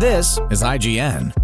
This is IGN.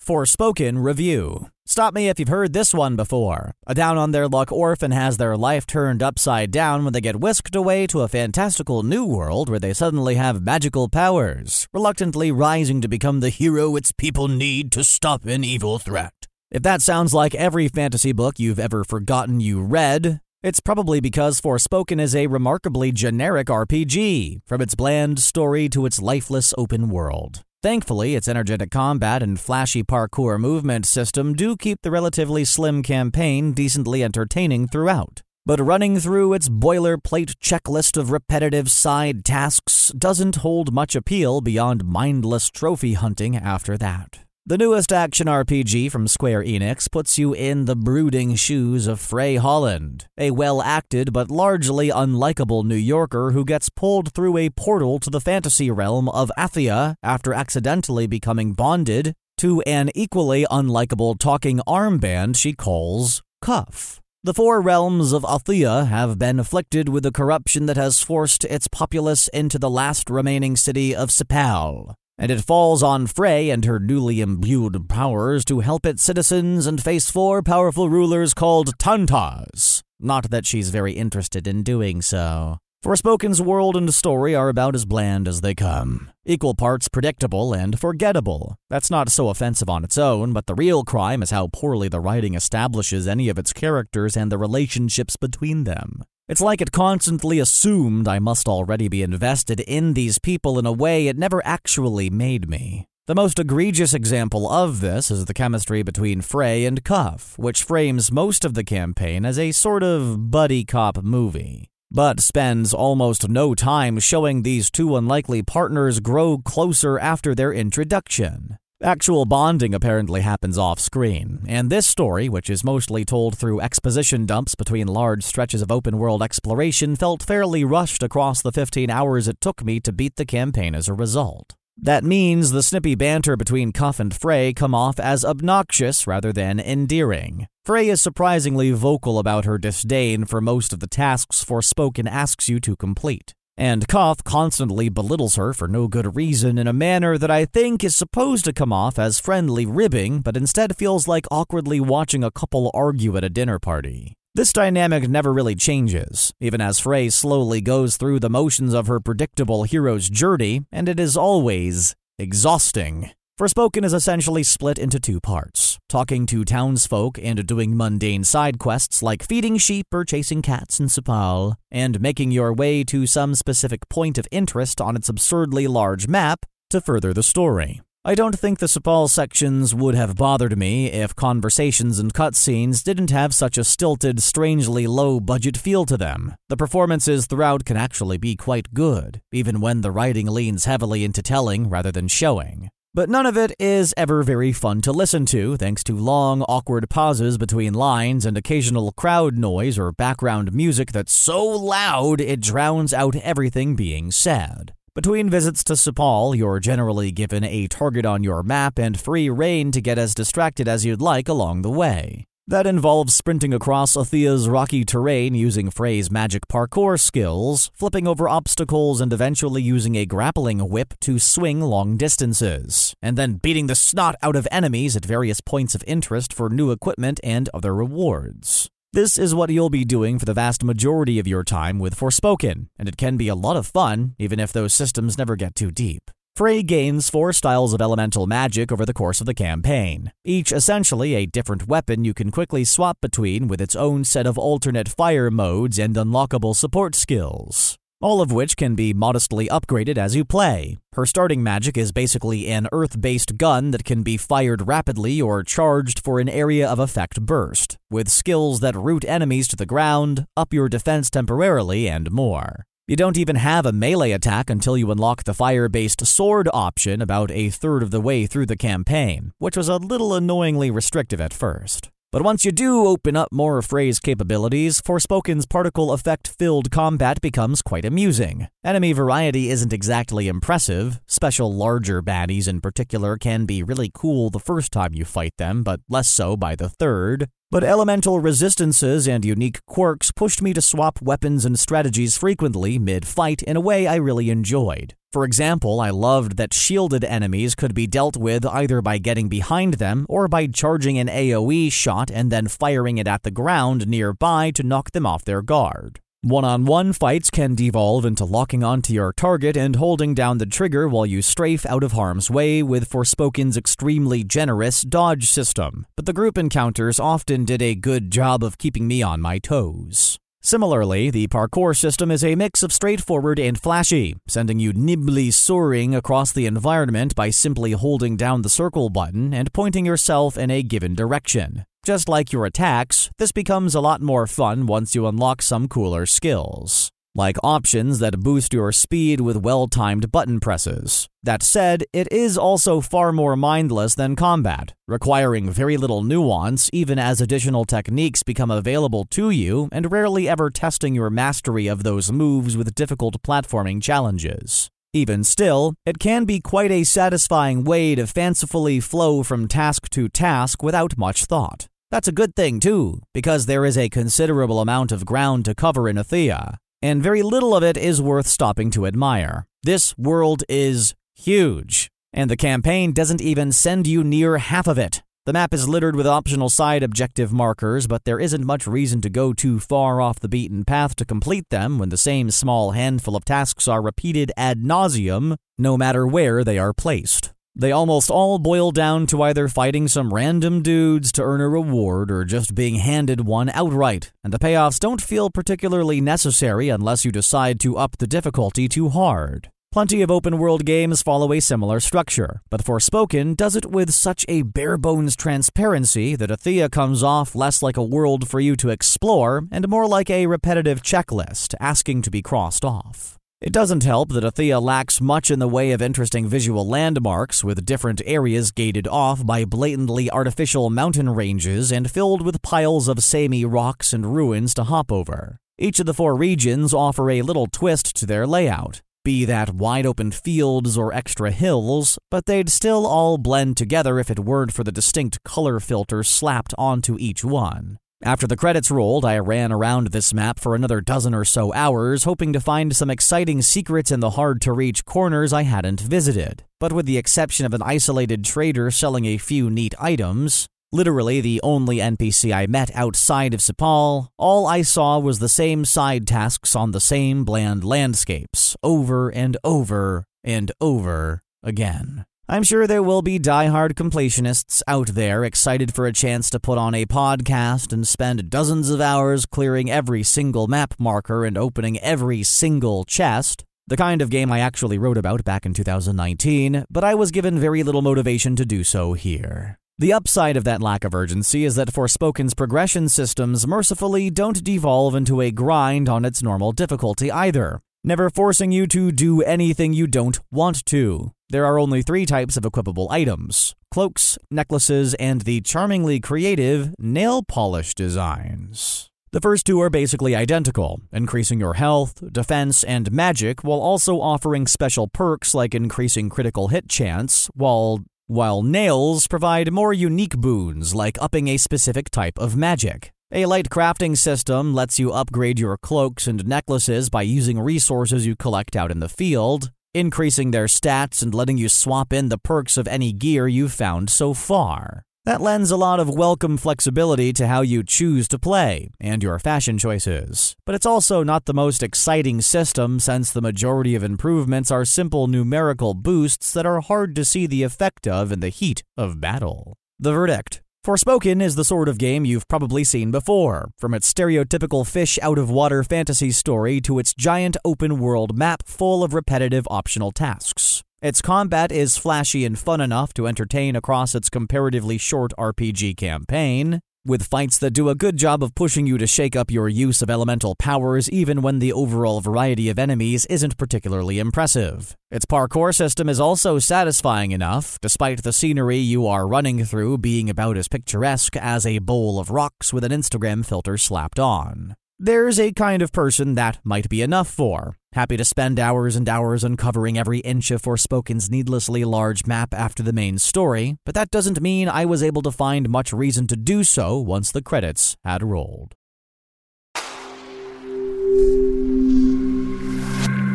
Forspoken Review. Stop me if you've heard this one before. A down on their luck orphan has their life turned upside down when they get whisked away to a fantastical new world where they suddenly have magical powers, reluctantly rising to become the hero its people need to stop an evil threat. If that sounds like every fantasy book you've ever forgotten you read, it's probably because Forspoken is a remarkably generic RPG, from its bland story to its lifeless open world. Thankfully, its energetic combat and flashy parkour movement system do keep the relatively slim campaign decently entertaining throughout. But running through its boilerplate checklist of repetitive side tasks doesn't hold much appeal beyond mindless trophy hunting after that. The newest action RPG from Square Enix puts you in the brooding shoes of Frey Holland, a well acted but largely unlikable New Yorker who gets pulled through a portal to the fantasy realm of Athia after accidentally becoming bonded to an equally unlikable talking armband she calls Cuff. The four realms of Athia have been afflicted with a corruption that has forced its populace into the last remaining city of Cipal, and it falls on Frey and her newly imbued powers to help its citizens and face four powerful rulers called Tantas. Not that she's very interested in doing so. For Forspoken's world and story are about as bland as they come. Equal parts predictable and forgettable. That's not so offensive on its own, but the real crime is how poorly the writing establishes any of its characters and the relationships between them. It's like it constantly assumed I must already be invested in these people in a way it never actually made me. The most egregious example of this is the chemistry between Frey and Cuff, which frames most of the campaign as a sort of buddy cop movie, but spends almost no time showing these two unlikely partners grow closer after their introduction. Actual bonding apparently happens off screen, and this story, which is mostly told through exposition dumps between large stretches of open world exploration, felt fairly rushed across the 15 hours it took me to beat the campaign as a result. That means the snippy banter between Cuff and Frey come off as obnoxious rather than endearing. Frey is surprisingly vocal about her disdain for most of the tasks Forspoken asks you to complete and Cuff constantly belittles her for no good reason in a manner that I think is supposed to come off as friendly ribbing, but instead feels like awkwardly watching a couple argue at a dinner party. This dynamic never really changes, even as Frey slowly goes through the motions of her predictable hero's journey, and it is always exhausting. Forspoken is essentially split into two parts talking to townsfolk and doing mundane side quests like feeding sheep or chasing cats in Cipal, and making your way to some specific point of interest on its absurdly large map to further the story. I don't think the Cipal sections would have bothered me if conversations and cutscenes didn't have such a stilted, strangely low budget feel to them. The performances throughout can actually be quite good, even when the writing leans heavily into telling rather than showing. But none of it is ever very fun to listen to, thanks to long, awkward pauses between lines and occasional crowd noise or background music that's so loud it drowns out everything being said. Between visits to Cipal, you're generally given a target on your map and free reign to get as distracted as you'd like along the way. That involves sprinting across Athia's rocky terrain using Frey's magic parkour skills, flipping over obstacles, and eventually using a grappling whip to swing long distances, and then beating the snot out of enemies at various points of interest for new equipment and other rewards. This is what you'll be doing for the vast majority of your time with Forspoken, and it can be a lot of fun, even if those systems never get too deep. Frey gains four styles of elemental magic over the course of the campaign, each essentially a different weapon you can quickly swap between with its own set of alternate fire modes and unlockable support skills. All of which can be modestly upgraded as you play. Her starting magic is basically an earth based gun that can be fired rapidly or charged for an area of effect burst, with skills that root enemies to the ground, up your defense temporarily, and more. You don't even have a melee attack until you unlock the fire based sword option about a third of the way through the campaign, which was a little annoyingly restrictive at first. But once you do open up more Frey's capabilities, Forspoken's particle effect filled combat becomes quite amusing. Enemy variety isn't exactly impressive. Special larger baddies in particular can be really cool the first time you fight them, but less so by the third. But elemental resistances and unique quirks pushed me to swap weapons and strategies frequently mid fight in a way I really enjoyed. For example, I loved that shielded enemies could be dealt with either by getting behind them or by charging an AoE shot and then firing it at the ground nearby to knock them off their guard. One on one fights can devolve into locking onto your target and holding down the trigger while you strafe out of harm's way with Forspoken's extremely generous dodge system, but the group encounters often did a good job of keeping me on my toes. Similarly, the parkour system is a mix of straightforward and flashy, sending you nimbly soaring across the environment by simply holding down the circle button and pointing yourself in a given direction. Just like your attacks, this becomes a lot more fun once you unlock some cooler skills, like options that boost your speed with well timed button presses. That said, it is also far more mindless than combat, requiring very little nuance even as additional techniques become available to you and rarely ever testing your mastery of those moves with difficult platforming challenges. Even still, it can be quite a satisfying way to fancifully flow from task to task without much thought. That's a good thing, too, because there is a considerable amount of ground to cover in Athia, and very little of it is worth stopping to admire. This world is huge, and the campaign doesn't even send you near half of it. The map is littered with optional side objective markers, but there isn't much reason to go too far off the beaten path to complete them when the same small handful of tasks are repeated ad nauseum, no matter where they are placed. They almost all boil down to either fighting some random dudes to earn a reward or just being handed one outright, and the payoffs don't feel particularly necessary unless you decide to up the difficulty too hard. Plenty of open world games follow a similar structure, but Forspoken does it with such a bare bones transparency that Athia comes off less like a world for you to explore and more like a repetitive checklist asking to be crossed off. It doesn't help that Athia lacks much in the way of interesting visual landmarks, with different areas gated off by blatantly artificial mountain ranges and filled with piles of samey rocks and ruins to hop over. Each of the four regions offer a little twist to their layout, be that wide open fields or extra hills, but they'd still all blend together if it weren't for the distinct color filters slapped onto each one. After the credits rolled, I ran around this map for another dozen or so hours, hoping to find some exciting secrets in the hard to reach corners I hadn't visited. But with the exception of an isolated trader selling a few neat items, literally the only NPC I met outside of Cipal, all I saw was the same side tasks on the same bland landscapes, over and over and over again. I'm sure there will be die-hard completionists out there excited for a chance to put on a podcast and spend dozens of hours clearing every single map marker and opening every single chest. The kind of game I actually wrote about back in 2019, but I was given very little motivation to do so here. The upside of that lack of urgency is that Forspoken's progression systems mercifully don't devolve into a grind on its normal difficulty either never forcing you to do anything you don't want to. There are only three types of equipable items cloaks, necklaces, and the charmingly creative nail polish designs. The first two are basically identical, increasing your health, defense, and magic while also offering special perks like increasing critical hit chance, while while nails provide more unique boons like upping a specific type of magic. A light crafting system lets you upgrade your cloaks and necklaces by using resources you collect out in the field, increasing their stats and letting you swap in the perks of any gear you've found so far. That lends a lot of welcome flexibility to how you choose to play and your fashion choices. But it's also not the most exciting system since the majority of improvements are simple numerical boosts that are hard to see the effect of in the heat of battle. The verdict Forspoken is the sort of game you've probably seen before, from its stereotypical fish out of water fantasy story to its giant open world map full of repetitive optional tasks. Its combat is flashy and fun enough to entertain across its comparatively short RPG campaign, with fights that do a good job of pushing you to shake up your use of elemental powers even when the overall variety of enemies isn't particularly impressive. Its parkour system is also satisfying enough, despite the scenery you are running through being about as picturesque as a bowl of rocks with an Instagram filter slapped on. There's a kind of person that might be enough for. Happy to spend hours and hours uncovering every inch of Forspoken's needlessly large map after the main story, but that doesn't mean I was able to find much reason to do so once the credits had rolled.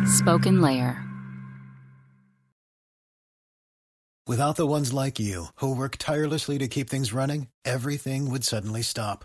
Spoken Layer. Without the ones like you, who work tirelessly to keep things running, everything would suddenly stop.